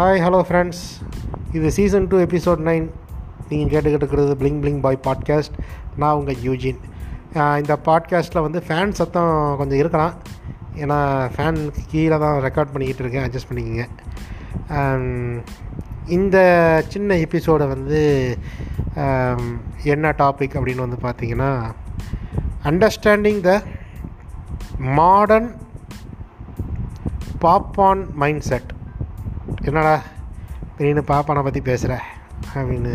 Hi hello friends இது season two episode nine நீங்கள் கேட்டுக்கிட்டு இருக்கிறது பிளிங் பிளிங் பாய் பாட்காஸ்ட் நான் உங்கள் யூஜின் இந்த பாட்காஸ்ட்டில் வந்து ஃபேன் சத்தம் கொஞ்சம் இருக்கலாம். ஏன்னா ஃபேன் கீழே தான் ரெக்கார்ட் பண்ணிக்கிட்டு இருக்கேன். அட்ஜஸ்ட் பண்ணிக்கோங்க. இந்த சின்ன எபிசோடை வந்து என்ன டாபிக் அப்படின்னு வந்து பார்த்தீங்கன்னா அண்டர்ஸ்டாண்டிங் த மாடர்ன் பாப்பான் மைண்ட் செட் என்னடா திடீர்னு பாப்பானை பற்றி பேசுகிற அப்படின்னு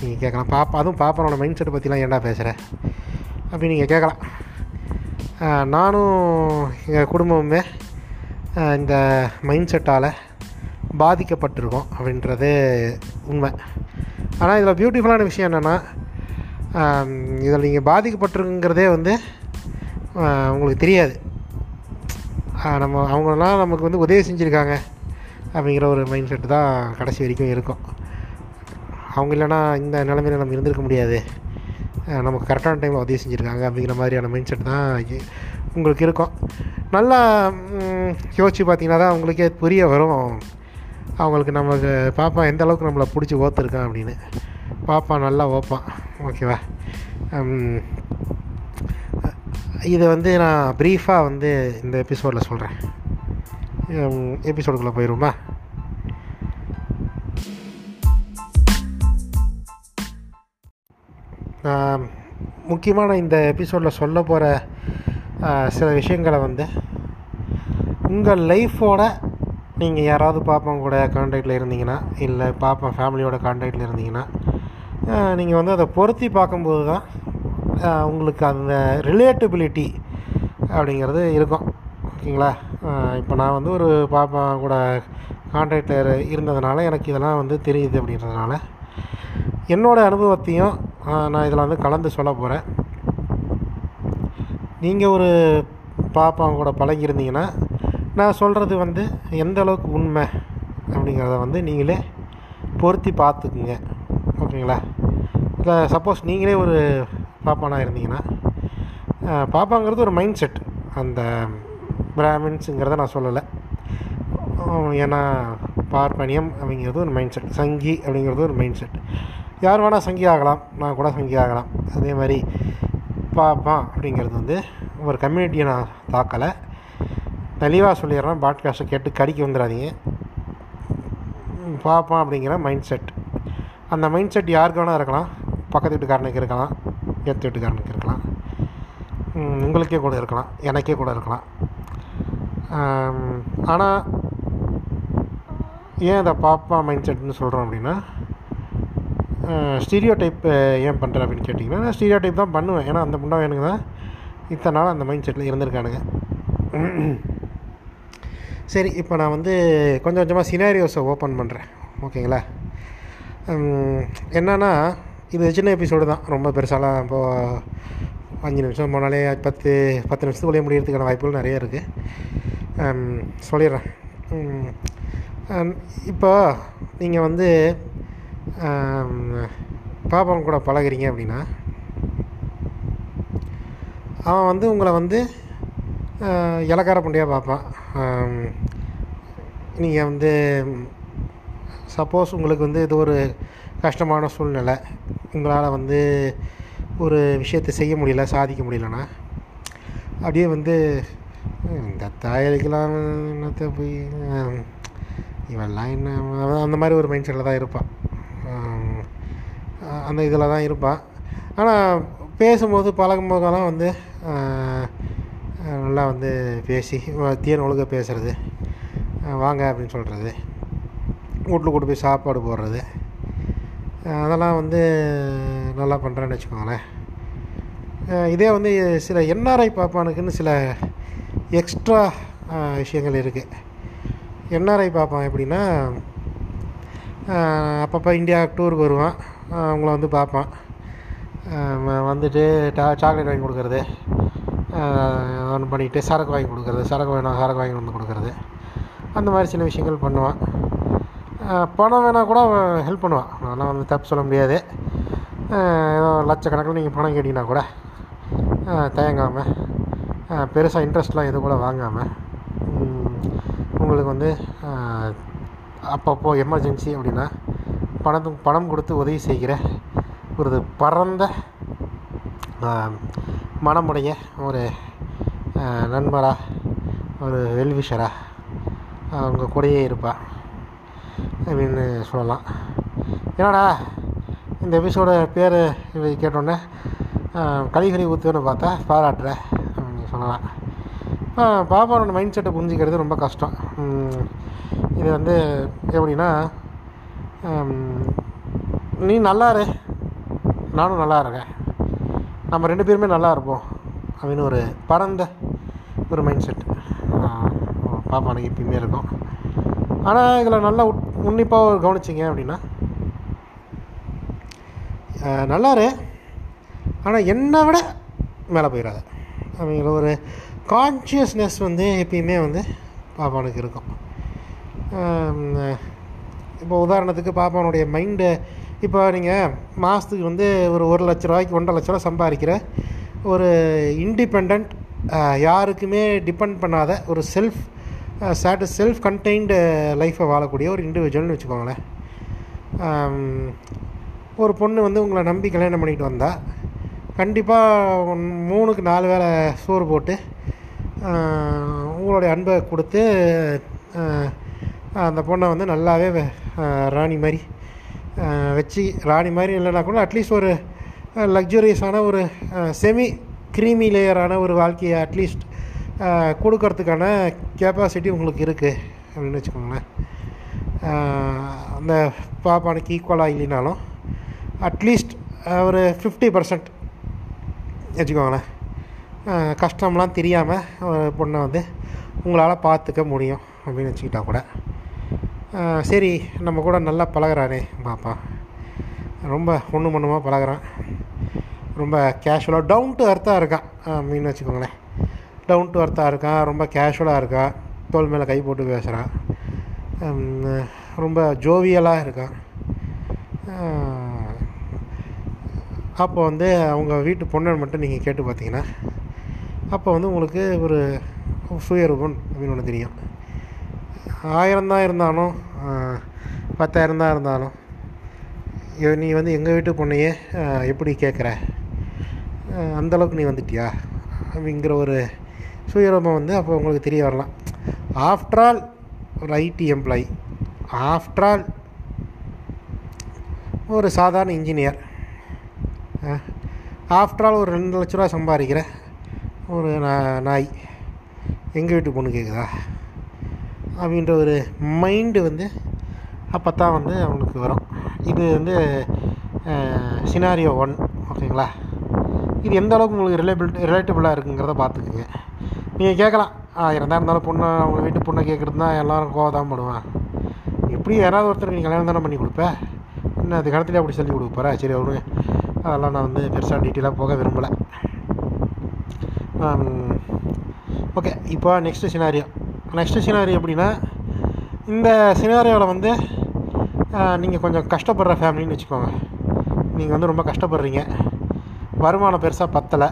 நீங்கள் கேட்கலாம். பாப்பா அதுவும் பாப்பானோட மைண்ட் செட்டை பற்றிலாம் ஏன்டா பேசுகிற அப்படின்னு நீங்கள் கேட்கலாம். நானும் எங்கள் குடும்பமுமே இந்த மைண்ட் செட்டால் பாதிக்கப்பட்டிருக்கோம் அப்படின்றது உண்மை. ஆனால் இதில் பியூட்டிஃபுல்லான விஷயம் என்னென்னா இதில் நீங்கள் பாதிக்கப்பட்டிருக்குங்கிறதே வந்து உங்களுக்கு தெரியாது. நம்ம அவங்களாம் நமக்கு வந்து உதவி செஞ்சுருக்காங்க. அப்படிங்கிற ஒரு மைண்ட் செட்டு தான் கடைசி வரைக்கும் இருக்கும். அவங்க இல்லைனா இந்த நிலைமையில் நம்ம இருந்திருக்க முடியாது. நமக்கு கரெக்டான டைமில் உதவி செஞ்சுருக்காங்க அப்படிங்கிற மாதிரியான மைண்ட் செட் தான் உங்களுக்கு இருக்கும். நல்லா யோசிச்சு பார்த்தீங்கன்னா தான் அவங்களுக்கே புரிய வரும். அவங்களுக்கு நமக்கு பாப்பா எந்த அளவுக்கு நம்மளை பிடிச்சி ஓத்துருக்கான் அப்படின்னு. பாப்பா நல்லா ஓப்பான் ஓகேவா இதை வந்து நான் ப்ரீஃபாக வந்து இந்த எபிசோடில் சொல்கிறேன் எபிசோடுக்குள்ளே போயிடுமா முக்கியமான இந்த எபிசோடில் சொல்ல போகிற சில விஷயங்களை வந்து உங்கள் லைஃபோட நீங்கள் யாராவது பாப்பா கூட கான்டாக்டில் இருந்தீங்கன்னா இல்லை பாப்பா ஃபேமிலியோட கான்டாக்டில் இருந்தீங்கன்னா நீங்கள் வந்து அதை பொருத்தி பார்க்கும்போது தான் உங்களுக்கு அந்த ரிலேட்டபிலிட்டி அப்படிங்கிறது இருக்கும். ஓகேங்களா? இப்போ நான் வந்து ஒரு பாப்பா கூட கான்டாக்டில் இருந்ததுனால எனக்கு இதெல்லாம் வந்து தெரியுது அப்படின்றதுனால என்னோடய அனுபவத்தையும் நான் இதில் வந்து கலந்து சொல்ல போகிறேன் நீங்கள் ஒரு பாப்பா கூட பழகியிருந்தீங்கன்னா நான் சொல்கிறது வந்து எந்த அளவுக்கு உண்மை அப்படிங்கிறத வந்து நீங்களே பொருத்தி பார்த்துக்குங்க. ஓகேங்களா? இல்லை சப்போஸ் நீங்களே ஒரு பாப்பானாக இருந்தீங்கன்னா பாப்பாங்கிறது ஒரு மைண்ட் செட் அந்த பிராமின்ஸுங்கிறத நான் சொல்லலை. ஏன்னா பார்ப்பனியம் அப்படிங்கிறது ஒரு மைண்ட் செட் சங்கி அப்படிங்கிறது ஒரு மைண்ட் செட் யார் வேணால் சங்கி ஆகலாம். நான் கூட சங்கி ஆகலாம். அதே மாதிரி பாப்பா அப்படிங்கிறது வந்து ஒரு கம்யூனிட்டியை நான் தாக்கலை. தெளிவாக சொல்லிடுறேன். பாட்காஸ்ட்டை கேட்டு கடிக்க வந்துடாதீங்க. பார்ப்பான் அப்படிங்கிற மைண்ட் செட் அந்த மைண்ட் செட் யாருக்கு வேணால் இருக்கலாம். பக்கத்து வீட்டுக்காரனுக்கு இருக்கலாம். ஏற்று வீட்டுக்காரனுக்கு இருக்கலாம். உங்களுக்கே கூட இருக்கலாம். எனக்கே கூட இருக்கலாம். ஆனால் ஏன் அதை பாப்பா மைண்ட் செட்னு சொல்கிறோம் அப்படின்னா ஸ்டீரியோ டைப் ஏன் பண்ணுறேன் அப்படின்னு கேட்டிங்கன்னா நான் ஸ்டீரியோ டைப் தான் பண்ணுவேன். ஏன்னா அந்த முண்டாவனுக்கு தான் இத்தனை நாள் அந்த மைண்ட் செட்டில் இருந்திருக்கானுங்க. சரி இப்போ நான் வந்து கொஞ்சம் கொஞ்சமாக சினாரியோஸை ஓப்பன் பண்ணுறேன் ஓகேங்களா? என்னென்னா இது சின்ன எபிசோடு தான். ரொம்ப பெருசாலாம் இப்போது அஞ்சு நிமிஷம் போனாலே பத்து பத்து நிமிஷத்துக்குள்ளேயே முடியறதுக்கான வாய்ப்புகள் நிறைய இருக்குது சொல்லிடுறேன். இப்போ நீங்கள் வந்து பாப்பாவும் கூட பழகிறீங்க அப்படின்னா அவன் வந்து உங்களை வந்து இலக்கார பண்டியாக பார்ப்பான். நீங்கள் வந்து சப்போஸ் உங்களுக்கு வந்து இது ஒரு கஷ்டமான சூழ்நிலை உங்களால் வந்து ஒரு விஷயத்தை செய்ய முடியல சாதிக்க முடியலன்னா அப்படியே வந்து இந்த தாயலிக்கெல்லாம் என்னத்தை போய் இவெல்லாம் என்ன அந்த மாதிரி ஒரு மைண்ட் செட்டில் தான் இருப்பான். அந்த இதில் தான் இருப்பான். ஆனால் பேசும்போது பழகும் போதெல்லாம் வந்து நல்லா வந்து பேசி தீயன் ஒழுங்க பேசுகிறது வாங்க அப்படின்னு சொல்கிறது வீட்டில் கூட்டு போய் சாப்பாடு போடுறது அதெல்லாம் வந்து நல்லா பண்ணுறேன்னு வச்சுக்கோங்களேன். இதே வந்து சில என்ஆர்ஐ பாப்பானுக்குன்னு சில எக்ஸ்ட்ரா விஷயங்கள் இருக்குது என்ஆர்ஐ பார்ப்பான் எப்படின்னா அப்பப்போ இந்தியா டூருக்கு வருவான். அவங்கள வந்து பார்ப்பான். வந்துட்டு டா சாக்லேட் வாங்கி கொடுக்குறது. ஒன்று பண்ணிவிட்டு சரக்கு வாங்கி கொடுக்குறது. சரக்கு வேணும் சரக்கு வாங்கி வந்து கொடுக்குறது. அந்த மாதிரி சில விஷயங்கள் பண்ணுவான். பணம் வேணால் கூட ஹெல்ப் பண்ணுவான். அதெல்லாம் வந்து தப்பு சொல்ல முடியாது. ஏதோ லட்சக்கணக்கில் நீங்கள் பணம் கேட்டிங்கன்னா கூட தயங்காமல் பெருசாக இன்ட்ரெஸ்ட்லாம் எதுவும் கூட வாங்காமல் உங்களுக்கு வந்து அப்பப்போ எமர்ஜென்சி அப்படின்னா பணம் பணம் கொடுத்து உதவி செய்கிற ஒரு பரந்த மனமுடைய ஒரு நண்பராக ஒரு வெல்விஷராக அவங்க கூடயே இருப்பா அப்படின்னு சொல்லலாம். என்னடா இந்த எபிசோட பேர் இவை கேட்டோன்னே கலிகரி ஊற்றுன்னு பார்த்தா பாராட்டுற சொல்லலாம் ஆ, மைண்ட் செட்டை புரிஞ்சிக்கிறது ரொம்ப கஷ்டம். இது வந்து எப்படின்னா நீ நல்லா இரு. நானும் நல்லா இருக்கேன். நம்ம ரெண்டு பேருமே நல்லா இருப்போம் அப்படின்னு ஒரு பரந்த ஒரு மைண்ட் செட் பாப்பானுக்கு எப்பயுமே இருக்கும். ஆனால் இதில் நல்லா உட் உன்னிப்பாக கவனிச்சிங்க அப்படின்னா நல்லாரு ஆனால் என்னை விட மேலே போயிடாது அப்படிங்கிற ஒரு கான்ஷியஸ்னஸ் வந்து எப்பயுமே வந்து பாப்பானுக்கு இருக்கும். இப்போ உதாரணத்துக்கு பாப்பானுடைய மைண்டு இப்போ நீங்கள் மாதத்துக்கு வந்து ஒரு ஒரு லட்ச ரூபாய்க்கு ஒன்றரை லட்ச ரூபா சம்பாதிக்கிற ஒரு இண்டிபெண்ட் யாருக்குமே டிபெண்ட் பண்ணாத ஒரு செல்ஃப் சாட்டு செல்ஃப் கண்டெய்ன்டு லைஃப்பை வாழக்கூடிய ஒரு இண்டிவிஜுவல்னு வச்சுக்கோங்களேன். ஒரு பொண்ணு வந்து உங்களை நம்பி கல்யாணம் பண்ணிட்டு வந்தால் கண்டிப்பாக மூணுக்கு நாலு வேளை சோறு போட்டு உங்களுடைய அன்பை கொடுத்து அந்த பொண்ணை வந்து நல்லாவே ராணி மாதிரி வச்சு ராணி மாதிரி இல்லைனா கூட அட்லீஸ்ட் ஒரு லக்ஸுரியஸான ஒரு செமி க்ரீமி லேயரான ஒரு வாழ்க்கையை அட்லீஸ்ட் கொடுக்கறதுக்கான கெப்பாசிட்டி உங்களுக்கு இருக்குது அப்படின்னு வச்சுக்கோங்களேன். அந்த பாப்பானுக்கு ஈக்குவலாக இல்லைனாலும் அட்லீஸ்ட் ஒரு ஃபிஃப்டி பர்சன்ட் வச்சுக்கோங்களேன். கஷ்டம்லாம் தெரியாமல் ஒரு பொண்ணை வந்து உங்களால் பார்த்துக்க முடியும் அப்படின்னு வச்சுக்கிட்டா கூட. சரி நம்ம கூட நல்லா பழகிறானே பாப்பா. ரொம்ப ஒன்று மண்ணுமாக பழகுறான். ரொம்ப கேஷுவலாக டவுன் டு அர்த்தாக இருக்கான் அப்படின்னு வச்சுக்கோங்களேன். டவுன் டு அர்த்தாக இருக்கான் ரொம்ப கேஷுவலாக இருக்கான் தோல் மேலே கை போட்டு பேசுகிறான் ரொம்ப ஜோவியலாக இருக்கான் அப்போ வந்து அவங்க வீட்டு பொண்ணை மட்டும் நீங்கள் கேட்டு பார்த்தீங்கன்னா அப்போ வந்து உங்களுக்கு ஒரு சுயரூபம் அப்படின்னு ஒன்று தெரியும். ஆயிரம் தான் இருந்தாலும் பத்தாயிரம் தான் இருந்தாலும் நீ வந்து எங்கள் வீட்டு பொண்ணையே எப்படி கேட்குற அந்தளவுக்கு அந்த அளவுக்கு நீ வந்துட்டியா? அப்படிங்கிற ஒரு சுயரூபம் வந்து அப்போ உங்களுக்கு தெரிய வரலாம். ஆஃப்டர் ஆல் ஒரு ஐடி எம்ப்ளாயி ஆஃப்டர் ஆல் ஒரு சாதாரண இன்ஜினியர் ஆஃப்டர் ஆல் ஒரு ரெண்டு லட்ச ரூபா சம்பாதிக்கிற ஒரு நா- நாய் எங்கள் வீட்டு பொண்ணு கேட்குதா அப்படின்ற ஒரு மைண்டு வந்து அப்போ தான் வந்து அவனுக்கு வரும். இது வந்து சினாரியோ ஒன் ஓகேங்களா இது எந்த அளவுக்கு உங்களுக்கு ரிலேபிள் ரிலேட்டபிளாக இருக்குங்கிறத பார்த்துக்குங்க நீங்கள் கேட்கலாம் ஆயிரம் தான் இருந்தாலும் பொண்ணு அவங்க வீட்டு பொண்ணை கேட்குறது தான் எல்லோரும் கோவம் தான் படுவான் எப்படி யாராவது ஒருத்தருக்கு நீ கல்யாணம் தானே பண்ணி கொடுப்பேன் என்ன அது காலத்துலேயே அப்படி சொல்லி கொடுப்பாரா சரி அவனு அதெல்லாம் நான் வந்து பெருசாக டீட்டெயிலாக போக விரும்பலை. ஓகே இப்போ நெக்ஸ்ட்டு சினாரியோ நெக்ஸ்ட்டு சினாரியோ எப்படின்னா இந்த சினாரியோவில் வந்து நீங்கள் கொஞ்சம் கஷ்டப்படுற ஃபேமிலின்னு வச்சுக்கோங்க. நீங்கள் வந்து ரொம்ப கஷ்டப்படுறீங்க. வருமானம் பெருசாக பத்தலை.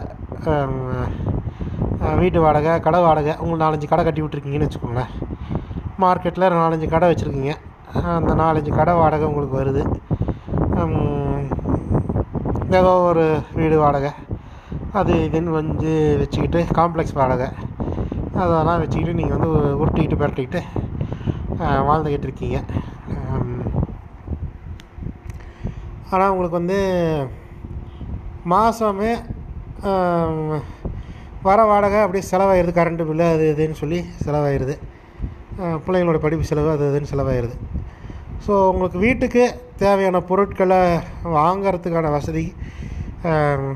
வீட்டு வாடகை கடை வாடகை உங்களுக்கு நாலஞ்சு கடை கட்டி விட்ருக்கீங்கன்னு வச்சுக்கோங்களேன். மார்க்கெட்டில் நாலஞ்சு கடை வச்சுருக்கீங்க. அந்த நாலஞ்சு கடை வாடகை உங்களுக்கு வருது. ஏதோ ஒரு வீடு வாடகை. அது இதுன்னு வந்து வச்சுக்கிட்டு காம்ப்ளெக்ஸ் வாடகை. அதெல்லாம் வச்சுக்கிட்டு நீங்கள் வந்து உருட்டிக்கிட்டு பரட்டிக்கிட்டு வாழ்ந்துக்கிட்டு இருக்கீங்க. ஆனால் உங்களுக்கு வந்து மாதமே வர வாடகை அப்படியே செலவாயிருது கரண்ட்டு பில்லு அது இதுன்னு சொல்லி செலவாயிருது. பிள்ளைங்களோட படிப்பு செலவு அது இதுன்னு செலவாயிருது. ஸோ உங்களுக்கு வீட்டுக்கு தேவையான பொருட்களை வாங்கிறதுக்கான வசதி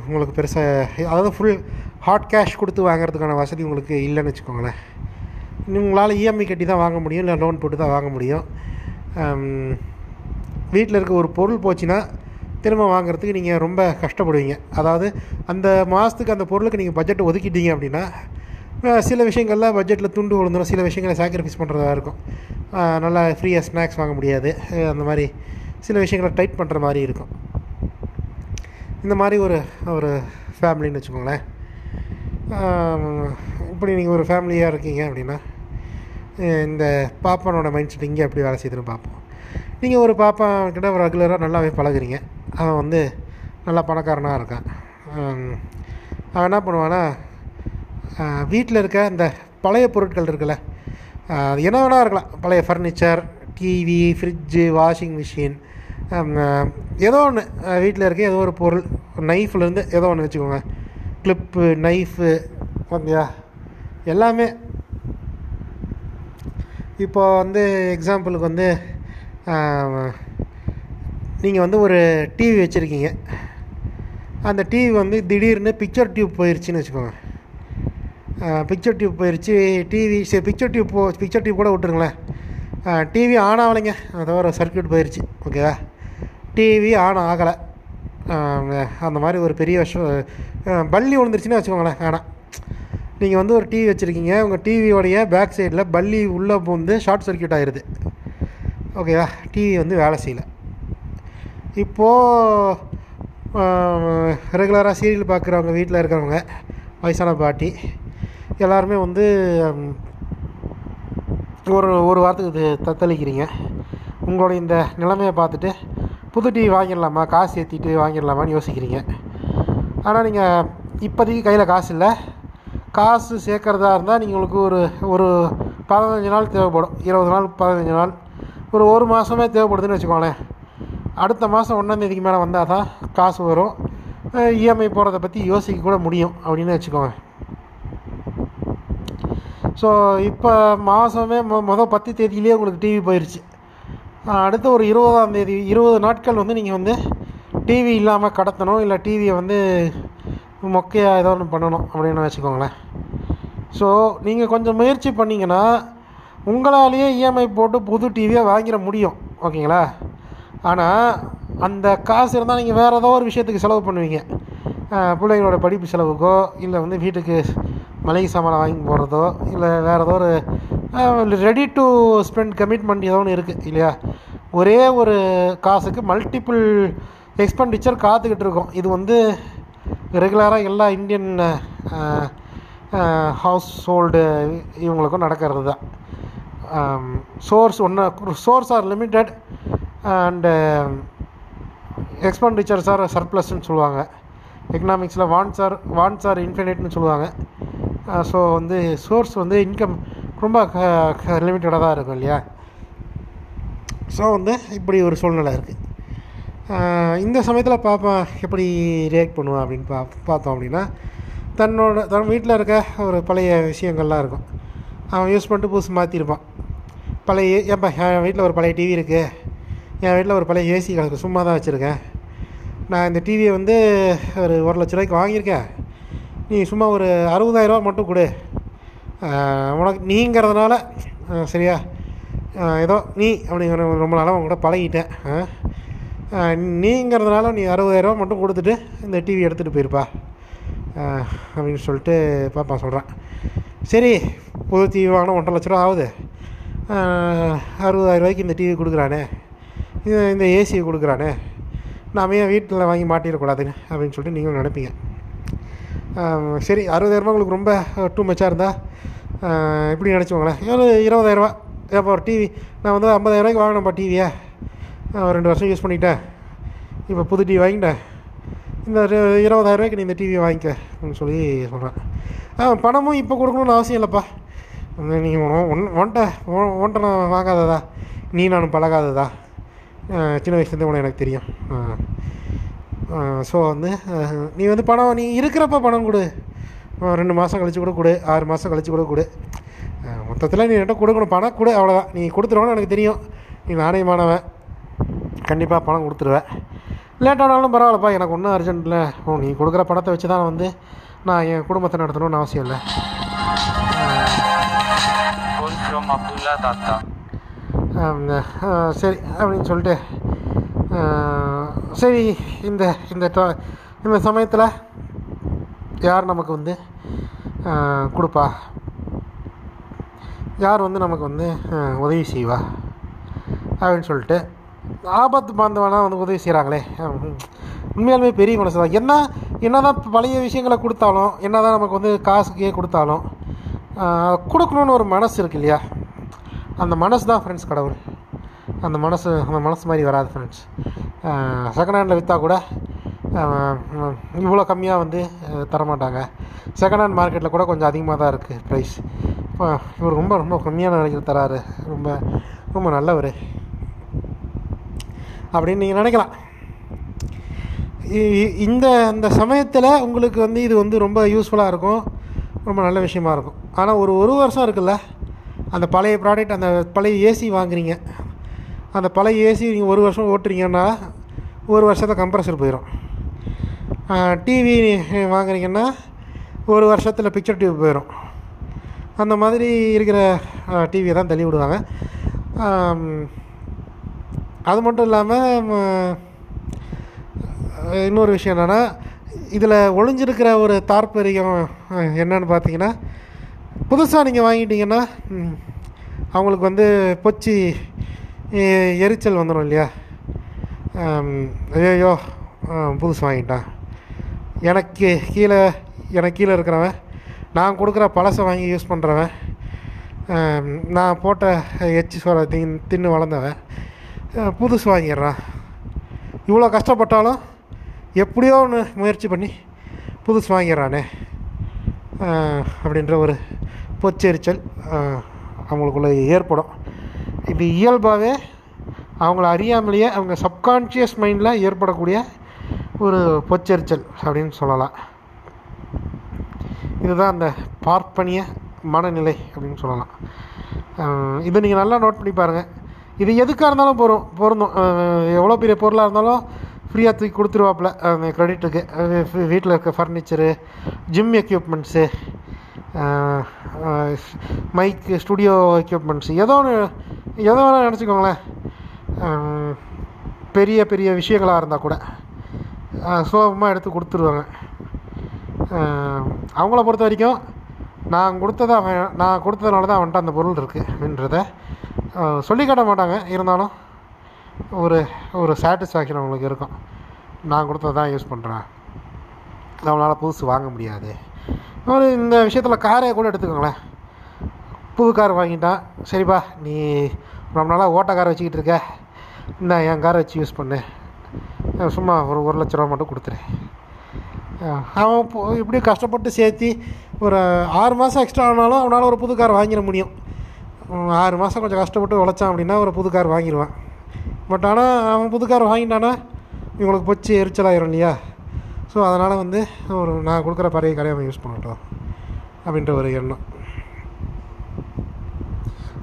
உங்களுக்கு பெருசாக அதாவது ஃபுல் ஹாட் கேஷ் கொடுத்து வாங்குறதுக்கான வசதி உங்களுக்கு இல்லைன்னு வச்சுக்கோங்களேன். உங்களால் இஎம்ஐ கட்டி தான் வாங்க முடியும் இல்லை லோன் போட்டு தான் வாங்க முடியும். வீட்டில் இருக்க ஒரு பொருள் போச்சுன்னா திரும்ப வாங்குறதுக்கு நீங்கள் ரொம்ப கஷ்டப்படுவீங்க. அதாவது அந்த மாதத்துக்கு அந்த பொருளுக்கு நீங்கள் பட்ஜெட்டை ஒதுக்கிட்டீங்க அப்படின்னா சில விஷயங்களில் பட்ஜெட்டில் துண்டு விழுந்துடும் சில விஷயங்களை சாக்ரிஃபைஸ் பண்ணுறதா இருக்கும். நல்லா ஃப்ரீயாக ஸ்நாக்ஸ் வாங்க முடியாது அந்த மாதிரி சில விஷயங்களை டைட் பண்ணுற மாதிரி இருக்கும். இந்த மாதிரி ஒரு ஒரு ஃபேமிலின்னு வச்சுக்கோங்களேன். இப்படி நீங்கள் ஒரு ஃபேமிலியாக இருக்கீங்க அப்படின்னா இந்த பாப்பானோட மைண்ட் செட் இங்கே எப்படி வேலை செய்யுதுன்னு பார்ப்போம். நீங்கள் ஒரு பாப்பா கிட்ட ரெகுலராக நல்லாவே பழகுறீங்க. அவன் வந்து நல்லா பணக்காரனாக இருக்கான். அவன் என்ன பண்ணுவான்னா வீட்டில் இருக்க இந்த பழைய பொருட்கள் இருக்குல்ல அது என்ன வேணா இருக்கலாம். பழைய furniture TV fridge washing machine ஏதோ ஒன்று வீட்டில் இருக்க ஏதோ ஒரு பொருள் நைஃப்லேருந்து ஏதோ ஒன்று வச்சுக்கோங்க. கிளிப்பு நைஃபு பார்த்தியா எல்லாமே. இப்போ வந்து எக்ஸாம்பிளுக்கு வந்து நீங்கள் வந்து ஒரு டிவி வச்சுருக்கீங்க. அந்த டிவி வந்து திடீர்னு பிக்சர் டியூப் போயிடுச்சின்னு வச்சுக்கோங்க. பிக்சர் டியூப் போயிடுச்சு டிவி சரி பிக்சர் டியூப் போ பிக்சர் டியூப் கூட விட்டுருங்களேன். TV on ஆகலைங்க. அதோ சர்க்யூட் போயிடுச்சு ஓகேவா டிவி ஆன் ஆகலை. அந்த மாதிரி ஒரு பெரிய விஷயம். பள்ளி விழுந்துருச்சுன்னு வச்சுக்கோங்களேன் ஆனால் நீங்கள் வந்து ஒரு டிவி வச்சுருக்கீங்க உங்கள் டிவியோடைய பேக் சைடில் பள்ளி உள்ளே பூந்து ஷார்ட் சர்க்யூட் ஆயிடுது ஓகேவா டிவி வந்து வேலை செய்யலை. இப்போது ரெகுலராக சீரியல் பார்க்குறவங்க வீட்டில் இருக்கிறவங்க வயசான பாட்டி எல்லாருமே வந்து ஒரு ஒரு வாரத்துக்கு இது தத்தளிக்கிறீங்க. உங்களுடைய இந்த நிலைமையை பார்த்துட்டு புது டிவி வாங்கிடலாமா? காசு ஏற்றிட்டு வாங்கிடலாமான்னு யோசிக்கிறீங்க. ஆனால் நீங்கள் இப்போதைக்கு கையில் காசு இல்லை. காசு சேர்க்குறதா இருந்தால் நீங்கள் உங்களுக்கு ஒரு ஒரு பதினஞ்சு நாள் தேவைப்படும். இருபது நாள் பதினஞ்சு நாள். ஒரு ஒரு மாதமே தேவைப்படுதுன்னு வச்சுக்கோங்களேன். அடுத்த மாதம் ஒன்றாந்தேதிக்கு மேலே வந்தால் தான் காசு வரும். இஎம்ஐ போகிறத பற்றி யோசிக்க கூட முடியும் அப்படின்னு வச்சுக்கோங்க. ஸோ இப்போ மாதமே மொ மொதல் பத்து தேதியிலே உங்களுக்கு டிவி போயிடுச்சு அடுத்த ஒரு இருபதாம் தேதி இருபது நாட்கள் வந்து நீங்கள் வந்து டிவி இல்லாமல் கடத்தணும் இல்லை டிவியை வந்து மொக்கையாக ஏதோ ஒன்று பண்ணணும் அப்படின்னு வச்சுக்கோங்களேன். ஸோ நீங்கள் கொஞ்சம் முயற்சி பண்ணிங்கன்னா உங்களாலேயே இஎம்ஐ போட்டு புது டிவியை வாங்கிட முடியும் ஓகேங்களா? ஆனால் அந்த காசு இருந்தால் நீங்கள் வேறு ஏதோ ஒரு விஷயத்துக்கு செலவு பண்ணுவீங்க. பிள்ளைங்களோட படிப்பு செலவுக்கோ இல்லை வந்து வீட்டுக்கு மளிகை சாமானை வாங்கி போடுறதோ இல்லை வேறு ஏதோ ஒரு ரெடி டு ஸ்பெண்ட் கமிட்மெண்ட் ஏதோ ஒன்று இருக்குது இல்லையா? ஒரே ஒரு காசுக்கு மல்டிபிள் எக்ஸ்பெண்டிச்சர் காத்துக்கிட்டு இருக்கோம். இது வந்து ரெகுலராக எல்லா இந்தியன் ஹவுஸ் ஹோல்டு இவங்களுக்கும் நடக்கிறது தான். சோர்ஸ் ஒன்று source are limited and expenditures are சர்ப்ளஸ்ன்னு சொல்லுவாங்க. எக்கனாமிக்ஸில் வான்ஸ் ஆர் வான்ஸ் ஆர் இன்ஃபினிட்னு சொல்லுவாங்க. ஸோ வந்து சோர்ஸ் வந்து இன்கம் ரொம்ப லிமிட்டடாக தான் இருக்கும் இல்லையா? ஸோ வந்து இப்படி ஒரு சூழ்நிலை இருக்குது இந்த சமயத்தில் பாப்பா எப்படி ரியாக்ட் பண்ணுவான் அப்படின்னு பா பார்த்தோம் அப்படின்னா தன்னோட தன் வீட்டில் இருக்க ஒரு பழைய விஷயங்கள்லாம் இருக்கும். அவன் யூஸ் பண்ணிட்டு புதுசு மாற்றிருப்பான் பழைய ஏப்பா என் வீட்டில் ஒரு பழைய டிவி இருக்குது என் வீட்டில் ஒரு பழைய ஏசி கிடக்கு சும்மா தான் வச்சுருக்கேன். நான் இந்த டிவியை வந்து ஒரு ஒரு லட்ச ரூபாய்க்கு வாங்கியிருக்கேன். நீ சும்மா ஒரு அறுபதாயிரரூவா மட்டும் கொடு. உனக்கு நீங்கிறதுனால சரியா? ஏதோ நீ அப்படிங்கிற ரொம்ப நாளாக உங்க கூட பழகிட்டேன் நீங்கிறதுனால நீ அறுபதாயிரரூவா மட்டும் கொடுத்துட்டு இந்த டிவி எடுத்துகிட்டு போயிருப்பா. அப்படின்னு சொல்லிட்டு பாப்பா சொல்கிறேன் சரி புது டிவி வாங்கினா ஒன்றரை லட்ச ரூபா ஆகுது. அறுபதாயிரம் ரூபாய்க்கு இந்த டிவி கொடுக்குறானே. இந்த ஏசியை கொடுக்குறானே. நாம ஏன் வீட்டில் வாங்கி மாட்டிடக்கூடாதுன்னு அப்படின்னு சொல்லிட்டு நீங்களும் நினைப்பீங்க. சரி அறுபதாயிரரூபா உங்களுக்கு ரொம்ப டூ மச்சாக இருந்தால் இப்படி நினச்சிக்கோங்களேன் ஏழு இருபதாயிரரூபா. ஏப்பா ஒரு டிவி நான் வந்து ஐம்பதாயிரரூபாய்க்கு வாங்கினேன்ப்பா டிவியை ரெண்டு வருஷம் யூஸ் பண்ணிட்டேன். இப்போ புது டிவி வாங்கிட்டேன். இந்த இருபதாயிரரூபாய்க்கு நீ இந்த டிவியை வாங்கிக்க அப்படின்னு சொல்லி சொல்கிறேன் ஆ பணமும் இப்போ கொடுக்கணும்னு அவசியம் இல்லைப்பா. நீ ஒன் ஒன்ட்ட ஒன்ட்ட நான் வாங்காததா? நீ நானும் பழகாததா? சின்ன வயசுலேருந்தே உனக்கு எனக்கு தெரியும். ஸோ வந்து நீ வந்து பணம் நீ இருக்கிறப்ப பணம் கொடு. ரெண்டு மாதம் கழிச்சு கூட கொடு ஆறு மாதம் கழிச்சு கூட கொடு. மொத்தத்தில் நீ என்கிட்ட கொடுக்கணும். பணம் கொடு அவ்வளோதான் நீ கொடுத்துருவான்னு எனக்கு தெரியும். நீ நாணயமானவன். கண்டிப்பாக பணம் கொடுத்துருவேன் லேட் ஆனாலும் பரவாயில்லப்பா எனக்கு ஒன்றும் அர்ஜென்ட் இல்லை. ஓ நீ கொடுக்குற பணத்தை வச்சு தான் வந்து நான் என் குடும்பத்தை நடத்தணும்னு அவசியம் இல்லை. சரி அப்படின்னு சொல்லிட்டு சரி இந்த இந்த இந்த சமயத்தில் யார் நமக்கு வந்து கொடுப்பா? யார் வந்து நமக்கு வந்து உதவி செய்வா? அப்படின்னு சொல்லிட்டு ஆபத்து பாந்தவனா வந்து உதவி செய்கிறாங்களே உண்மையாலுமே பெரிய மனசு தான். என்ன என்ன தான் பழைய விஷயங்களை கொடுத்தாலும் என்ன தான் நமக்கு வந்து காசுக்கே கொடுத்தாலும் கொடுக்கணுன்னு ஒரு மனசு இருக்கு இல்லையா? அந்த மனசு தான் ஃப்ரெண்ட்ஸ் கடவுள். அந்த மனசு அந்த மனசு மாதிரி வராது ஃப்ரெண்ட்ஸ் செகண்ட் ஹேண்டில் விற்றா கூட இவ்வளோ கம்மியாக வந்து தரமாட்டாங்க. செகண்ட் ஹேண்ட் மார்க்கெட்டில் கூட கொஞ்சம் அதிகமாக தான் இருக்குது ப்ரைஸ் இப்போ இவர் ரொம்ப ரொம்ப கம்மியான விலைக்கு தராரு. ரொம்ப ரொம்ப நல்லவர். அப்படின்னு நீங்கள் நினைக்கலாம். இ- இ- இந்த அந்த சமயத்தில் உங்களுக்கு வந்து இது வந்து ரொம்ப யூஸ்ஃபுல்லாக இருக்கும். ரொம்ப நல்ல விஷயமா இருக்கும். ஆனால் ஒரு ஒரு வருஷம் இருக்குல்ல அந்த பழைய ப்ராடக்ட் அந்த பழைய ஏசி வாங்குறீங்க. அந்த பழைய ஏசி நீங்கள் ஒரு வருஷம் ஓட்டுறீங்கன்னா ஒரு வருஷத்தை கம்ப்ரஸர் போயிடும் டிவி வாங்குறீங்கன்னா ஒரு வருஷத்தில் பிக்சர் டிவி போயிடும் அந்த மாதிரி இருக்கிற டிவியை தான் தள்ளி விடுவாங்க. அது மட்டும் இல்லாமல் இன்னொரு விஷயம் என்னென்னா இதில் ஒளிஞ்சிருக்கிற ஒரு தாற்பரியம் என்னன்னு பார்த்தீங்கன்னா புதுசாக நீங்கள் வாங்கிட்டீங்கன்னா அவங்களுக்கு வந்து பொச்சி எரிச்சல் வந்துடும் இல்லையா? ஐயோ ஐயையோ புதுசு வாங்கிட்டான். எனக்கு கீழே எனக்கு கீழே இருக்கிறவன் நான் கொடுக்குற பழசை வாங்கி யூஸ் பண்ணுறவன் நான் போட்ட எச்சி சோற தின் தின்னு வளர்ந்தவன் புதுசு வாங்கிடுறான். இவ்வளோ கஷ்டப்பட்டாலும் எப்படியோ ஒன்று முயற்சி பண்ணி புதுசு வாங்கிடுறானே அப்படின்ற ஒரு பொச்செரிச்சல் அவங்களுக்குள்ளே ஏற்படும். இது இயல்பாகவே அவங்கள அறியாமலேயே அவங்க சப்கான்ஷியஸ் மைண்டில் ஏற்படக்கூடிய ஒரு பொச்செரிச்சல் அப்படின்னு சொல்லலாம். இதுதான் அந்த பார்ப்பனிய மனநிலை அப்படின்னு சொல்லலாம். இதை நீங்கள் நல்லா நோட் பண்ணி பாருங்கள் இது எதுக்காக இருந்தாலும் போகிறோம் பொருந்தும். எவ்வளோ பெரிய பொருளாக இருந்தாலும் ஃப்ரீயாக தூக்கி கொடுத்துருவாப்புல அந்த க்ரெடிட்டுக்கு வீட்டில் இருக்க furniture gym equipments mic studio equipments ஏதோ ஒன்று எதை வேணால் நினச்சிக்கோங்களேன். பெரிய பெரிய விஷயங்களாக இருந்தால் கூட. சுலபமாக எடுத்து கொடுத்துருவாங்க. அவங்கள பொறுத்த வரைக்கும் நான் கொடுத்ததை அவன் நான் கொடுத்ததுனால தான் அவன்கிட்ட அந்த பொருள் இருக்குது அப்படின்றத சொல்லிக்காட்ட சொல்லி காட்ட மாட்டாங்க. இருந்தாலும் ஒரு ஒரு சாட்டிஸ்ஃபேக்ஷன் அவங்களுக்கு இருக்கும். நான் கொடுத்தது தான் யூஸ் பண்ணுறேன் அவனால் புதுசு வாங்க முடியாது. ஒரு இந்த விஷயத்தில் காரே கூட எடுத்துக்கோங்களேன். புது கார் வாங்கிட்டான். சரிப்பா நீ ரொம்ப நாளாக ஓட்ட காரை வச்சுக்கிட்டு இருக்க. இந்த என் காரை வச்சு யூஸ் பண்ணு. சும்மா ஒரு ஒரு லட்ச ரூபா மட்டும் கொடுத்துரு அவன் இப்போ இப்படி கஷ்டப்பட்டு சேர்த்து ஒரு ஆறு மாதம் எக்ஸ்ட்ரா ஆனாலும் அவனால் ஒரு புது கார் வாங்கிட முடியும். ஆறு மாதம் கொஞ்சம் கஷ்டப்பட்டு உழைச்சான் அப்படின்னா ஒரு புது கார் வாங்கிடுவான். பட் ஆனால் அவன் புது கார் வாங்கிட்டானா இவங்களுக்கு பொச்சு எரிச்சலாயிரும் இல்லையா? ஸோ அதனால் வந்து ஒரு நான் கொடுக்குற பழைய கடையை அவன் யூஸ் பண்ணட்டும் அப்படின்ற ஒரு எண்ணம்.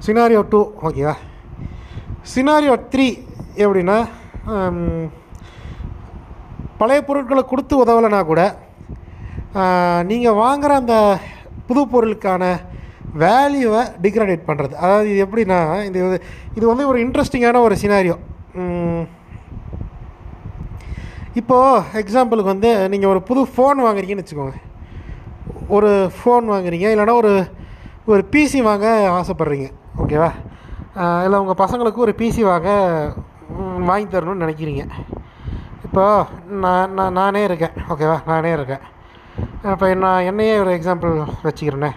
சினாரியோ டூ ஓகேவா சினாரியோ த்ரீ எப்படின்னா பழைய பொருட்களை கொடுத்து உதவலைனா கூட நீங்கள் வாங்குகிற அந்த புது பொருளுக்கான வேல்யூவை டிக்ரேடேட் பண்ணுறது அதாவது இது எப்படின்னா இது இது வந்து ஒரு இன்ட்ரெஸ்டிங்கான ஒரு சினாரியோ இப்போது எக்ஸாம்பிளுக்கு வந்து நீங்கள் ஒரு புது ஃபோன் வாங்குறீங்கன்னு வச்சுக்கோங்க. ஒரு ஃபோன் வாங்குறீங்க இல்லைன்னா ஒரு ஒரு பிசி வாங்க ஆசைப்பட்றீங்க. ஓகேவா இல்லை உங்கள் பசங்களுக்கு ஒரு பிசி வாங்க வாங்கி தரணும்னு நினைக்கிறீங்க. இப்போ நான் நான் நானே இருக்கேன். ஓகேவா நானே இருக்கேன். இப்போ நான் என்னையே ஒரு எக்ஸாம்பிள் வச்சுக்கிறேனே.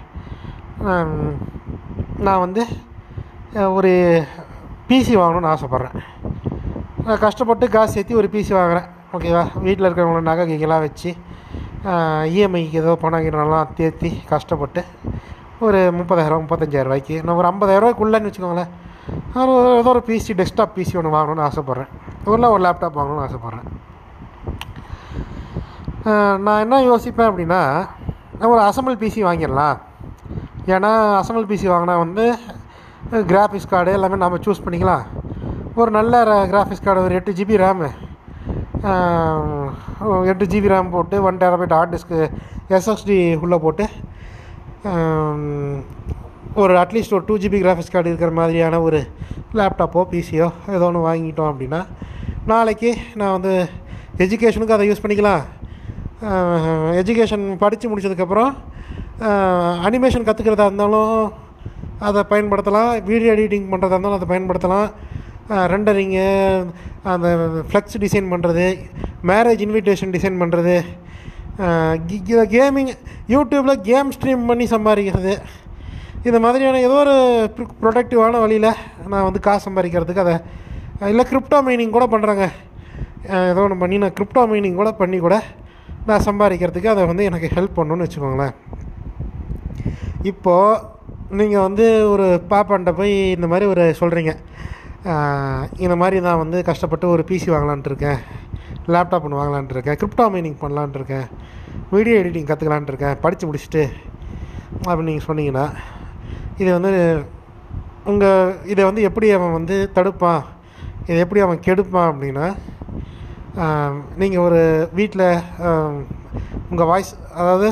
நான் வந்து ஒரு பிசி வாங்கணும்னு ஆசைப்பட்றேன். நான் கஷ்டப்பட்டு காசு சேர்த்து ஒரு பிசி வாங்குறேன். ஓகேவா வீட்டில் இருக்கிறவங்கள நகை கிகைலாம் வச்சு இஎம்ஐக்கு ஏதோ பணம் கிணம்லாம் தேர்த்தி கஷ்டப்பட்டு ஒரு முப்பதாயிரம் முப்பத்தஞ்சாயிரம் ரூபாய்க்கு நான் ஒரு ஐம்பதாயிரரூவாய்க்குள்ளேன்னு வச்சுக்கோங்களேன். ஏதோ ஒரு பிசி டெஸ்க்டாப் பிசி ஒன்று வாங்கணும்னு ஆசைப்பட்றேன். ஊரில் ஒரு லேப்டாப் வாங்கணும்னு ஆசைப்பட்றேன். நான் என்ன யோசிப்பேன் அப்படின்னா நான் ஒரு அசம்பிள் பிசி வாங்கிடலாம். ஏன்னா அசம்பிள் பிசி வாங்கினா வந்து கிராஃபிக்ஸ் கார்டு எல்லாமே நம்ம சூஸ் பண்ணிக்கலாம். ஒரு நல்ல கிராஃபிக்ஸ் கார்டு ஒரு எட்டு ஜிபி ரேமு எட்டு ஜிபி ரேம் போட்டு one terabyte hard disk SSD உள்ளே போட்டு ஒரு அட்லீஸ்ட் ஒரு டூ ஜிபி கிராஃபிக்ஸ் கார்டு இருக்கிற மாதிரியான ஒரு லேப்டாப்போ பிசியோ ஏதோ ஒன்று வாங்கிட்டோம் அப்படின்னா நாளைக்கு நான் வந்து எஜுகேஷனுக்கு அதை யூஸ் பண்ணிக்கலாம். எஜுகேஷன் படித்து முடிச்சதுக்கப்புறம் அனிமேஷன் கற்றுக்கிறதா இருந்தாலும் அதை பயன்படுத்தலாம். வீடியோ எடிட்டிங் பண்ணுறதா இருந்தாலும் அதை பயன்படுத்தலாம். ரெண்டரிங்கு அந்த ஃப்ளெக்ஸ் டிசைன் பண்ணுறது மேரேஜ் இன்விடேஷன் டிசைன் பண்ணுறது கேமிங் யூடியூப்பில் கேம் ஸ்ட்ரீம் பண்ணி சம்பாதிக்கிறது. இந்த மாதிரியான ஏதோ ஒரு ப்ரொடக்டிவான வழியில் நான் வந்து காசு சம்பாதிக்கிறதுக்கு அதை இல்லை கிரிப்டோ மைனிங் கூட பண்ணுறேங்க ஏதோ ஒன்று பண்ணி நான் கிரிப்டோ மைனிங் கூட பண்ணி கூட நான் சம்பாதிக்கிறதுக்கு அதை வந்து எனக்கு ஹெல்ப் பண்ணணும்னு வச்சுக்கோங்களேன். இப்போது நீங்கள் வந்து ஒரு பாப்பாண்ட போய் இந்த மாதிரி ஒரு சொல்கிறீங்க இந்த மாதிரி நான் வந்து கஷ்டப்பட்டு ஒரு பிசி வாங்கலான்ட்டு இருக்கேன். லேப்டாப் ஒன்று வாங்கலான்ட்டு இருக்கேன். கிரிப்டோ மைனிங் பண்ணலான்ட்டு இருக்கேன். வீடியோ எடிட்டிங் கற்றுக்கலான்ட்டு இருக்கேன். படித்து முடிச்சுட்டு அப்படின்னு நீங்கள் சொன்னீங்கன்னா இதை வந்து உங்கள் இதை வந்து எப்படி அவன் வந்து தடுப்பான்? இதை எப்படி அவன் கெடுப்பான் அப்படின்னா நீங்கள் ஒரு வீட்டில் உங்கள் வாய்ஸ் அதாவது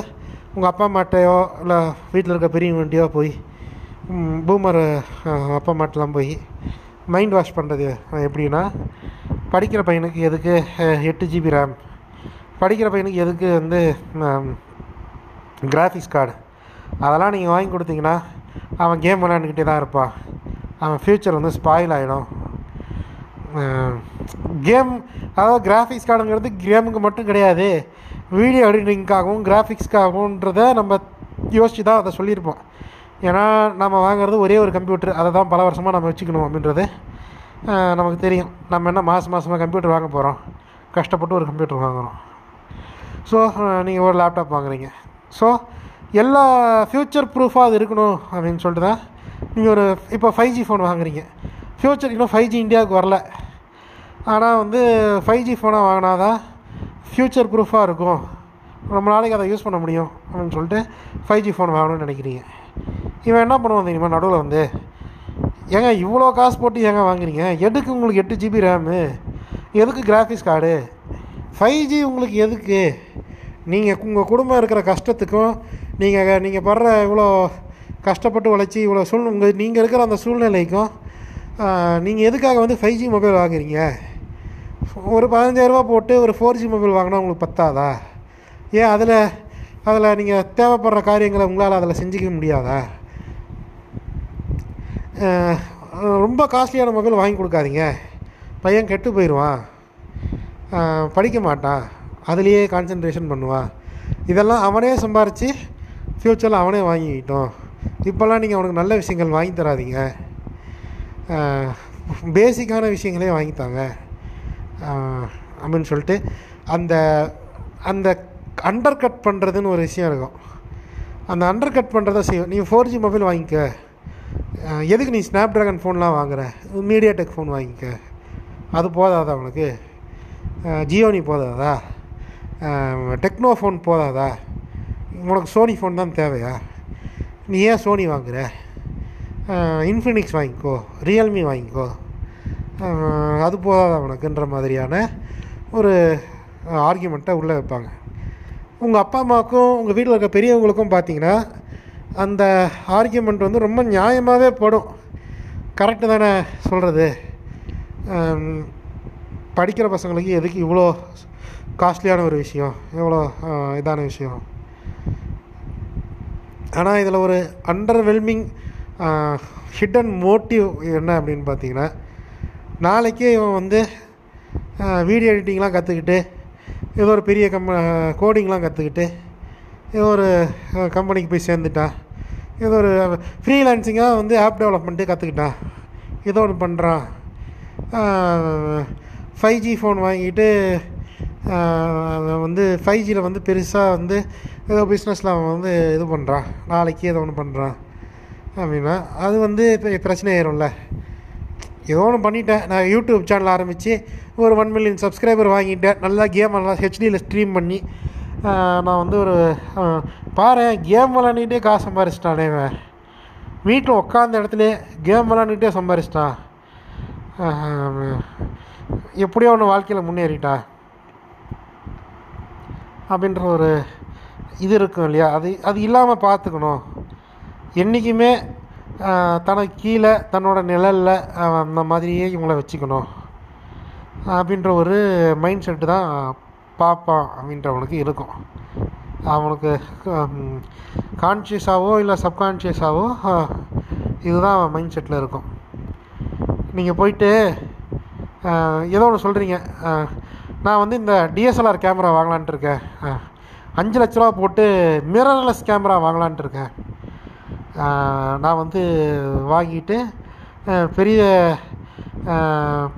உங்கள் அப்பா அம்மாட்டையோ இல்லை வீட்டில் இருக்க பெரியவங்கள்ட்டையோ போய் பூமர் அப்பா அம்மாட்டெலாம் போய் மைண்ட் வாஷ் பண்ணுறது எப்படின்னா படிக்கிற பையனுக்கு எதுக்கு எட்டு ஜிபி ரேம் படிக்கிற பையனுக்கு எதுக்கு வந்து கிராஃபிக்ஸ் கார்டு அதெல்லாம் நீங்கள் வாங்கி கொடுத்தீங்கன்னா அவன் கேம் விளையாண்டுக்கிட்டே தான் இருப்பான். அவன் ஃப்யூச்சர் வந்து ஸ்பாயில் ஆகிடும் கேம் அதாவது கிராஃபிக்ஸ் கார்டுங்கிறது கேமுக்கு மட்டும் கிடையாது. வீடியோ எடிட்டிங்காகவும் கிராஃபிக்ஸ்க்காகவும்ன்றத நம்ம யோசித்து தான் அதை சொல்லியிருப்போம். ஏன்னா நம்ம வாங்குறது ஒரே ஒரு கம்ப்யூட்டர் அதை தான் பல வருஷமாக நம்ம வச்சுக்கணும் அப்படின்றது நமக்கு தெரியும். நம்ம என்ன மாதம் மாதமாக கம்ப்யூட்டர் வாங்க போகிறோம் கஷ்டப்பட்டு ஒரு கம்ப்யூட்டர் வாங்குகிறோம் ஸோ நீங்கள் ஒரு லேப்டாப் வாங்குறீங்க. ஸோ எல்லா ஃப்யூச்சர் ப்ரூஃபாக அது இருக்கணும் அப்படின்னு சொல்லிட்டு தான் நீங்கள் ஒரு இப்போ ஃபைவ் ஜி ஃபோன் வாங்குறீங்க. ஃப்யூச்சர் இன்னும் ஃபைவ் ஜி இந்தியாவுக்கு வரல. ஆனால் வந்து ஃபைவ் ஜி ஃபோனாக வாங்கினா தான் ஃப்யூச்சர் ப்ரூஃபாக இருக்கும். ரொம்ப நாளைக்கு அதை யூஸ் பண்ண முடியும் அப்படின்னு சொல்லிட்டு ஃபைவ் ஜி ஃபோன் வாங்கணும்னு நினைக்கிறீங்க. இவன் என்ன பண்ணுவான் தெரியுமா நடுவில் வந்து? ஏங்க இவ்வளோ காசு போட்டு ஏங்க வாங்குறீங்க? எதுக்கு உங்களுக்கு எட்டு ஜிபி ரேமு எதுக்கு கிராஃபிக்ஸ் கார்டு ஃபைவ் ஜி உங்களுக்கு எதுக்கு? நீங்கள் உங்கள் குடும்பம் இருக்கிற கஷ்டத்துக்கும் நீங்கள் நீங்கள் படுற இவ்வளோ கஷ்டப்பட்டு உழைச்சி இவ்வளோ சூழ் உங்கள் நீங்கள் இருக்கிற அந்த சூழ்நிலைக்கும் நீங்கள் எதுக்காக வந்து ஃபைவ் ஜி மொபைல் வாங்குறீங்க? ஒரு பதினஞ்சாயிரரூபா போட்டு ஒரு ஃபோர் ஜி மொபைல் வாங்கினா உங்களுக்கு பத்தாதா? ஏன் அதில் அதில் நீங்கள் தேவைப்படுற காரியங்களை உங்களால் அதில் செஞ்சுக்க முடியாதா? ரொம்ப காஸ்ட்லியான மொபைல் வாங்கி கொடுக்காதீங்க. பையன் கெட்டு போயிடுவான் படிக்க மாட்டான். அதுலேயே கான்சென்ட்ரேஷன் பண்ணுவான் இதெல்லாம் அவனே சம்பாரித்து ஃப்யூச்சரில் அவனே வாங்கிக்கிட்டோம். இப்போல்லாம் நீங்கள் அவனுக்கு நல்ல விஷயங்கள் வாங்கி தராதீங்க. பேசிக்கான விஷயங்களே வாங்கித்தாங்க அப்படின்னு சொல்லிட்டு அந்த அந்த அண்டர் கட் பண்ணுறதுன்னு ஒரு விஷயம் இருக்கும். அந்த அண்டர் கட் பண்ணுறத செய்யும் நீ ஃபோர் ஜி மொபைல் வாங்கிக்க. எதுக்கு நீ ஸ்னாப் ட்ராகன் ஃபோன்லாம் வாங்குற? மீடியா டெக் ஃபோன் வாங்கிக்க. அது போதாதா உனக்கு? நீ போதாதா? டெக்னோ ஃபோன் போதாதா? உனக்கு சோனி ஃபோன் தான் தேவையா? நீ ஏன் சோனி வாங்குற? இன்ஃபினிக்ஸ் வாங்கிக்கோ ரியல்மி வாங்கிக்கோ. அது போதாதா உனக்குன்ற மாதிரியான ஒரு ஆர்கியூமெண்ட்டை உள்ளே வைப்பாங்க. உங்கள் அப்பா அம்மாவுக்கும் உங்கள் வீட்டில் இருக்க பெரியவங்களுக்கும் பார்த்தீங்கன்னா அந்த ஆர்கியூமெண்ட் வந்து ரொம்ப நியாயமாகவே படும். கரெக்டு தானே சொல்கிறது படிக்கிற பசங்களுக்கு எதுக்கு இவ்வளோ காஸ்ட்லியான ஒரு விஷயம். எவ்வளோ இதான விஷயம். ஆனால் இதில் ஒரு அண்டர்வெல்மிங் ஹிடன் மோட்டிவ் என்ன அப்படின்னு பார்த்தீங்கன்னா நாளைக்கே இவன் வந்து வீடியோ எடிட்டிங்லாம் கற்றுக்கிட்டு ஏதோ ஒரு பெரிய கம் கோடிங்லாம் கற்றுக்கிட்டு ஏதோ ஒரு கம்பெனிக்கு போய் சேர்ந்துட்டான். ஏதோ ஒரு ஃப்ரீலான்சிங்காக வந்து ஆப் டெவலப்மெண்ட்டு கற்றுக்கிட்டான் ஏதோ ஒன்று பண்ணுறான் ஃபைவ் ஜி ஃபோன் வாங்கிட்டு வந்து ஃபைவ் ஜியில் வந்து பெருசாக வந்து ஏதோ பிஸ்னஸில் அவன் வந்து இது பண்ணுறான் நாளைக்கு ஏதோ ஒன்று பண்ணுறான் அப்படின்னா அது வந்து இப்போ பிரச்சனை ஆயிரும்ல. ஏதோ ஒன்று பண்ணிட்டேன். நான் யூடியூப் சேனல் ஆரம்பித்து ஒரு ஒன் மில்லியன் சப்ஸ்கிரைபர் வாங்கிட்டேன். நல்லா கேம் நல்லா ஹெச்டியில் ஸ்ட்ரீம் பண்ணி நான் வந்து ஒரு பாரு கேம் விளாண்டுக்கிட்டே காசு சம்பாரிச்சிட்டானே வீட்டில் உட்காந்த இடத்துல கேம் விளாண்டுக்கிட்டே சம்பாரிச்சிட்டான். எப்படியோ ஒன்று வாழ்க்கையில் முன்னேறிட்டான் அப்படின்ற ஒரு இது இருக்கும் இல்லையா? அது அது இல்லாமல் பார்த்துக்கணும். என்றைக்குமே தனக்கு கீழே தன்னோட நிழலில் அந்த மாதிரியே இவங்கள வச்சுக்கணும். அப்படின்ற ஒரு மைண்ட் செட்டு தான் பார்ப்பான் அப்படின்றவனுக்கு இருக்கும். அவனுக்கு கான்ஷியஸாகவோ இல்லை சப்கான்ஷியஸாகவோ இதுதான் மைண்ட் செட்டில் இருக்கும். நீங்கள் போயிட்டு ஏதோ ஒன்று சொல்கிறீங்க நான் வந்து இந்த டிஎஸ்எல்ஆர் கேமரா வாங்கலான்ட்டு இருக்கேன். அஞ்சு லட்ச ரூபா போட்டு மிரர்லெஸ் கேமரா வாங்கலான்ட்டு இருக்கேன். நான் வந்து வாங்கிட்டு பெரிய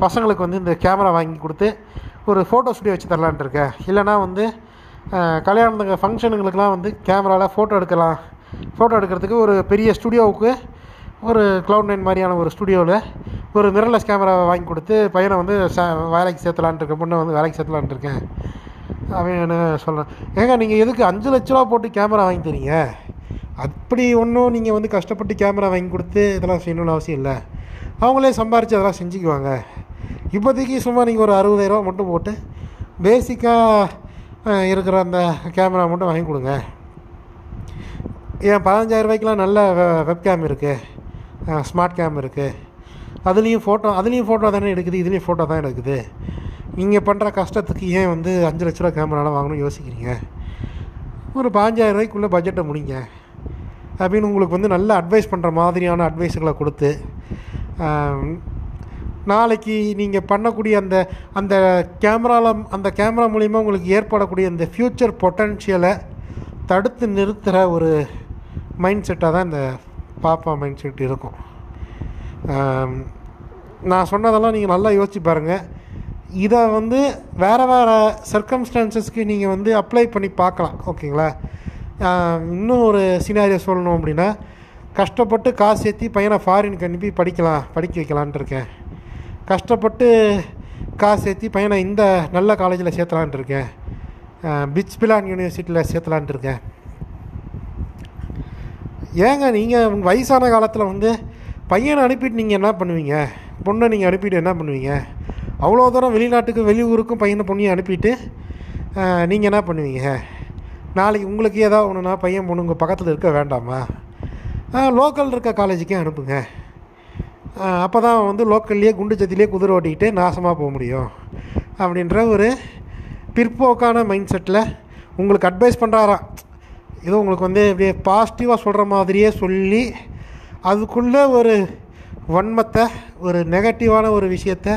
பசங்களுக்கு வந்து இந்த கேமரா வாங்கி கொடுத்து ஒரு ஃபோட்டோ ஸ்டுடியோ வச்சு தரலான்ட்டு இருக்கேன். இல்லைனா வந்து கல்யாணத்துக்கு ஃபங்க்ஷனுங்களுக்கெலாம் வந்து கேமராவில் ஃபோட்டோ எடுக்கலாம். ஃபோட்டோ எடுக்கிறதுக்கு ஒரு பெரிய ஸ்டுடியோவுக்கு ஒரு க்ளவுட் நைன் மாதிரியான ஒரு ஸ்டுடியோவில் ஒரு மிரர்லெஸ் கேமரா வாங்கி கொடுத்து பையனை வந்து ச வேலைக்கு சேர்த்தலான்ட்டு இருக்கேன். பொண்ணை வந்து வேலைக்கு சேர்த்தலான்ட்டு இருக்கேன். அவன் என்ன சொல்கிறேன் ஏங்க நீங்கள் எதுக்கு அஞ்சு லட்ச ரூபா போட்டு கேமரா வாங்கி தரீங்க? அப்படி ஒன்றும் நீங்கள் வந்து கஷ்டப்பட்டு கேமரா வாங்கி கொடுத்து இதெல்லாம் செய்யணும்னு அவசியம் இல்லை. அவங்களே சம்பாரித்து அதெல்லாம் செஞ்சுக்குவாங்க. இப்போதைக்கு சும்மா நீங்கள் ஒரு அறுபதாயிரரூவா மட்டும் போட்டு பேசிக்காக இருக்கிற அந்த கேமரா மட்டும் வாங்கி கொடுங்க. ஏன் பதினஞ்சாயிரம் ரூபாய்க்கெலாம் நல்ல வெப் கேம் இருக்குது ஸ்மார்ட் கேம் இருக்குது அதுலேயும் ஃபோட்டோ அதுலேயும் ஃபோட்டோ தானே எடுக்குது இதுலேயும் ஃபோட்டோ தான் எடுக்குது. நீங்கள் பண்ணுற கஷ்டத்துக்கு ஏன் வந்து அஞ்சு லட்ச ரூபா கேமராலாம் வாங்கணும்னு யோசிக்கிறீங்க? ஒரு பாஞ்சாயிரம் ரூபாய்க்குள்ளே பட்ஜெட்டை முடிங்க. அப்படின்னு உங்களுக்கு வந்து நல்ல அட்வைஸ் பண்ணுற மாதிரியான அட்வைஸுகளை கொடுத்து நாளைக்கு நீங்கள் பண்ணக்கூடிய அந்த அந்த கேமராவில் அந்த கேமரா மூலிமா உங்களுக்கு ஏற்படக்கூடிய அந்த ஃப்யூச்சர் பொட்டன்ஷியலை தடுத்து நிறுத்துகிற ஒரு மைண்ட் செட்டாக தான் இந்த பாப்பா மைண்ட் செட் இருக்கும். நான் சொன்னதெல்லாம் நீங்கள் நல்லா யோசிச்சு பாருங்கள் இதை வந்து வேறு வேறு சர்க்கம்ஸ்டான்சஸ்க்கு நீங்கள் வந்து அப்ளை பண்ணி பார்க்கலாம் ஓகேங்களா? இன்னும் ஒரு சினாரியோ சொல்லணும் அப்படின்னா கஷ்டப்பட்டு காசு ஏற்றி பையனை ஃபாரினுக்கு அனுப்பி படிக்கலாம் படிக்க வைக்கலான்ட்டு இருக்கேன். கஷ்டப்பட்டு காசு ஏற்றி பையனை இந்த நல்ல காலேஜில் சேர்த்தலான்ட்டு இருக்கேன். பிச் பிலான் யூனிவர்சிட்டியில் சேர்த்தலான்ட்டு இருக்கேன். ஏங்க நீங்கள் வயசான காலத்தில் வந்து பையனை அனுப்பிட்டு நீங்கள் என்ன பண்ணுவீங்க? பொண்ணை நீங்கள் அனுப்பிட்டு என்ன பண்ணுவீங்க? அவ்வளோ தூரம் வெளிநாட்டுக்கு வெளியூருக்கும் பையனை பொண்ணையும் அனுப்பிட்டு நீங்கள் என்ன பண்ணுவீங்க? நாளைக்கு உங்களுக்கு ஏதாவது ஒன்றுனா பையன் பொண்ணு உங்கள் பக்கத்தில் இருக்க வேண்டாமா? லோக்கல் இருக்க காலேஜுக்கே அனுப்புங்க. அப்போ தான் வந்து லோக்கல்லையே குண்டு சத்திலே குதிரை ஓட்டிக்கிட்டு நாசமாக போக முடியும். அப்படின்ற ஒரு பிற்போக்கான மைண்ட் செட்டில் உங்களுக்கு அட்வைஸ் பண்ணுறாராம் ஏதோ உங்களுக்கு வந்து அப்படியே பாசிட்டிவாக சொல்கிற மாதிரியே சொல்லி அதுக்குள்ளே ஒரு வன்மத்தை ஒரு நெகட்டிவான ஒரு விஷயத்த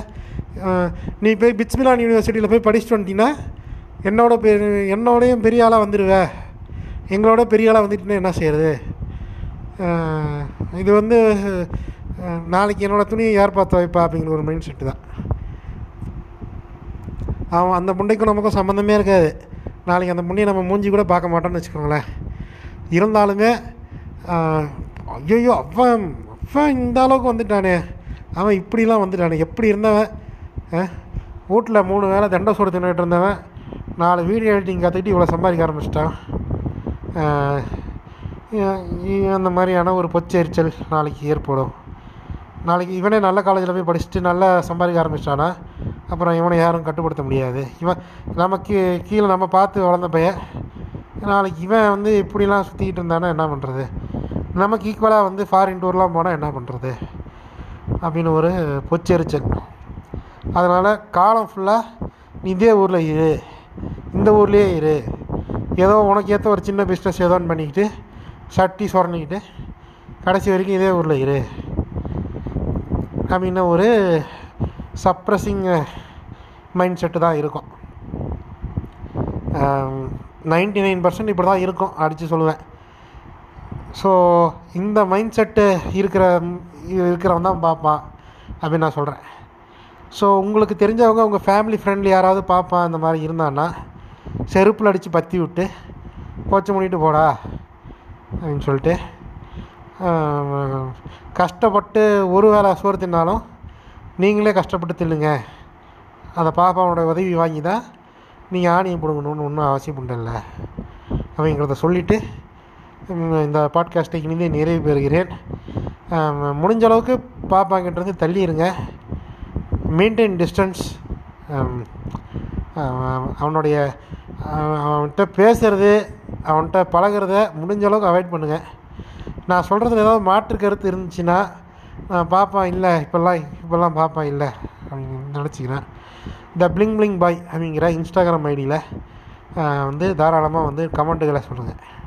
நீ போய் பிட்ஸ்மிலான் யூனிவர்சிட்டியில் போய் படிச்சுட்டு வந்துட்டீங்கன்னா என்னோட பெ என்னோடையும் பெரிய ஆளாக வந்துடுவ எங்களோட பெரிய ஆளாக வந்துட்டுன்னா என்ன செய்யறது? இது வந்து நாளைக்கு என்னோடய துணியை யார் பார்த்து வைப்பா அப்படிங்கிற ஒரு மைண்ட் செட்டு தான். அவன் அந்த முண்டைக்கும் நமக்கும் சம்மந்தமே இருக்காது. நாளைக்கு அந்த முண்டையை நம்ம மூஞ்சி கூட பார்க்க மாட்டோம்னு வச்சுக்கோங்களேன். இருந்தாலுமே ஐயோ அவன் அவன் இந்த அளவுக்கு வந்துட்டானே. அவன் இப்படிலாம் வந்துட்டானே. எப்படி இருந்தவன்? வீட்டில் மூணு வேளை தண்டை சோறு தின்னுட்டு இருந்தவன். நாலு வீடியோ எடிட்டிங் கற்றுக்கிட்டு இவ்வளோ சம்பாதிக்க ஆரம்பிச்சிட்டான். அந்த மாதிரியான ஒரு பொச்செரிச்சல் நாளைக்கு ஏற்படும். நாளைக்கு இவனே நல்ல காலேஜில் போய் படிச்சுட்டு நல்லா சம்பாதிக்க ஆரம்பிச்சிட்டானா அப்புறம் இவனை யாரும் கட்டுப்படுத்த முடியாது. இவன் நமக்கு கீழே நம்ம பார்த்து வளர்ந்த பையன். நாளைக்கு இவன் வந்து இப்படிலாம் சுற்றிக்கிட்டு இருந்தானா என்ன பண்ணுறது நமக்கு ஈக்குவலாக வந்து ஃபாரின் டூர்லாம் போனால் என்ன பண்ணுறது அப்படின்னு ஒரு பொச்செரிச்சல். அதனால் காலம் ஃபுல்லாக நீ இதே ஊரில் இரு. இந்த ஊர்லேயே இரு. ஏதோ உனக்கு ஏற்ற ஒரு சின்ன பிஸ்னஸ் ஏதோன்னு பண்ணிக்கிட்டு சட்டி சொரணிக்கிட்டு கடைசி வரைக்கும் இதே ஊரில் இரு. அப்படின்னு ஒரு சப்ரஸிங் மைண்ட் செட்டு தான் இருக்கும். நைன்டி நைன் பர்சன்ட் இப்படி தான் இருக்கும் அடித்து சொல்லுவேன். ஸோ இந்த மைண்ட் செட்டு இருக்கிற இருக்கிறவன் தான் பார்ப்பான் அப்படின்னு நான் சொல்கிறேன் ஸோ உங்களுக்கு தெரிஞ்சவங்க உங்கள் ஃபேமிலி ஃப்ரெண்ட்லி யாராவது பார்ப்பான் அந்த மாதிரி இருந்தான்னா செருப்பில் அடித்து பற்றி விட்டு கோச்சம் பண்ணிட்டு போடா அப்படின்னு சொல்லிட்டு கஷ்டப்பட்டு ஒரு வேளை சோறு தின்னாலும் நீங்களே கஷ்டப்பட்டு தின்னுங்க. அந்த பாப்பாவோட உதவி வாங்கி தான் நீங்கள் ஆணியை பிடுங்கணும்னு ஒன்றும் அவசியம் அப்படிங்கிறத சொல்லிவிட்டு இந்த பாட்காஸ்ட்டை இனிதே நிறைவு பெறுகிறேன். முடிஞ்ச அளவுக்கு பாப்பாங்கிட்டேருந்து தள்ளி இருங்க மெயின்டைன் டிஸ்டன்ஸ் அவனுடைய அவன்கிட்ட பேசுகிறது அவன்கிட்ட பழகிறத முடிஞ்ச அளவுக்கு அவாய்ட் பண்ணுங்கள் நான் சொல்கிறதுல ஏதாவது மாற்று கருத்து இருந்துச்சுன்னா நான் பாப்பா இல்லை இப்போல்லாம் இப்போல்லாம் பாப்பா இல்லை அப்படின்னு நினச்சிக்கிறேன். த பிளிங் பிளிங் பாய் அப்படிங்கிற இன்ஸ்டாகிராம் ஐடியில் வந்து தாராளமாக வந்து கமெண்ட்டுகளை சொல்லுங்கள்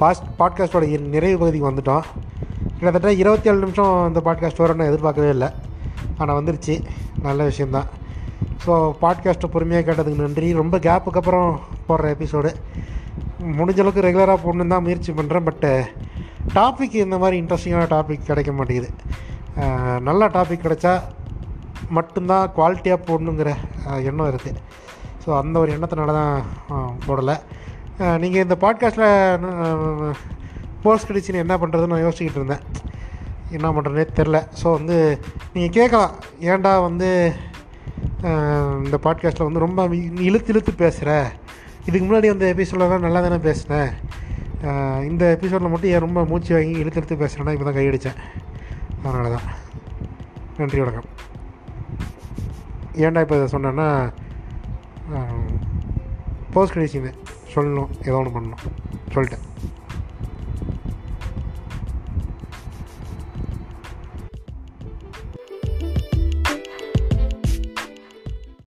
பாஸ்ட் பாட்காஸ்ட்டோட நிறைவு பகுதிக்கு வந்துட்டோம். கிட்டத்தட்ட இருபத்தி ஏழு நிமிஷம் இந்த பாட்காஸ்ட் வரும்னு எதிர்பார்க்கவே இல்லை. ஆனால் வந்துருச்சு. நல்ல விஷயந்தான் ஸோ பாட்காஸ்ட்டை பொறுமையாக கேட்டதுக்கு நன்றி. ரொம்ப கேப்புக்கு அப்புறம் போடுற எபிசோடு முடிஞ்ச அளவுக்கு ரெகுலராக போடணுன்னு தான் முயற்சி பண்ணுறேன் பட்டு டாபிக் இந்த மாதிரி இன்ட்ரெஸ்டிங்கான டாபிக் கிடைக்க மாட்டேங்குது. நல்ல டாபிக் கிடைச்சா மட்டும்தான் குவாலிட்டியாக போடணுங்கிற எண்ணம் இருக்குது ஸோ அந்த ஒரு எண்ணத்தினால தான் போடலை. நீங்கள் இந்த பாட்காஸ்ட்டில் போஸ்ட் கிடச்சின்னு என்ன பண்ணுறதுன்னு நான் யோசிச்சுக்கிட்டு இருந்தேன். என்ன பண்ணுறதுனே தெரில ஸோ வந்து நீங்கள் கேட்கலாம். ஏன்டா வந்து இந்த பாட்காஸ்ட்டில் வந்து ரொம்ப இழுத்து இழுத்து பேசுகிற இதுக்கு முன்னாடி அந்த எபிசோடெலாம் நல்லா தானே பேசினேன் இந்த எபிசோடில் மட்டும் ஏன் ரொம்ப மூச்சு வாங்கி இழுத்து இழுத்து பேசுகிறேன்னா இப்போ தான் கையடித்தேன் அதனால தான் நன்றி வணக்கம். ஏன்டா இப்போ இதை சொன்னேன்னா போஸ்ட் கிடச்சிங்க சொல்லணும் ஏதோ ஒன்று பண்ணணும். சொல்லிட்டேன்.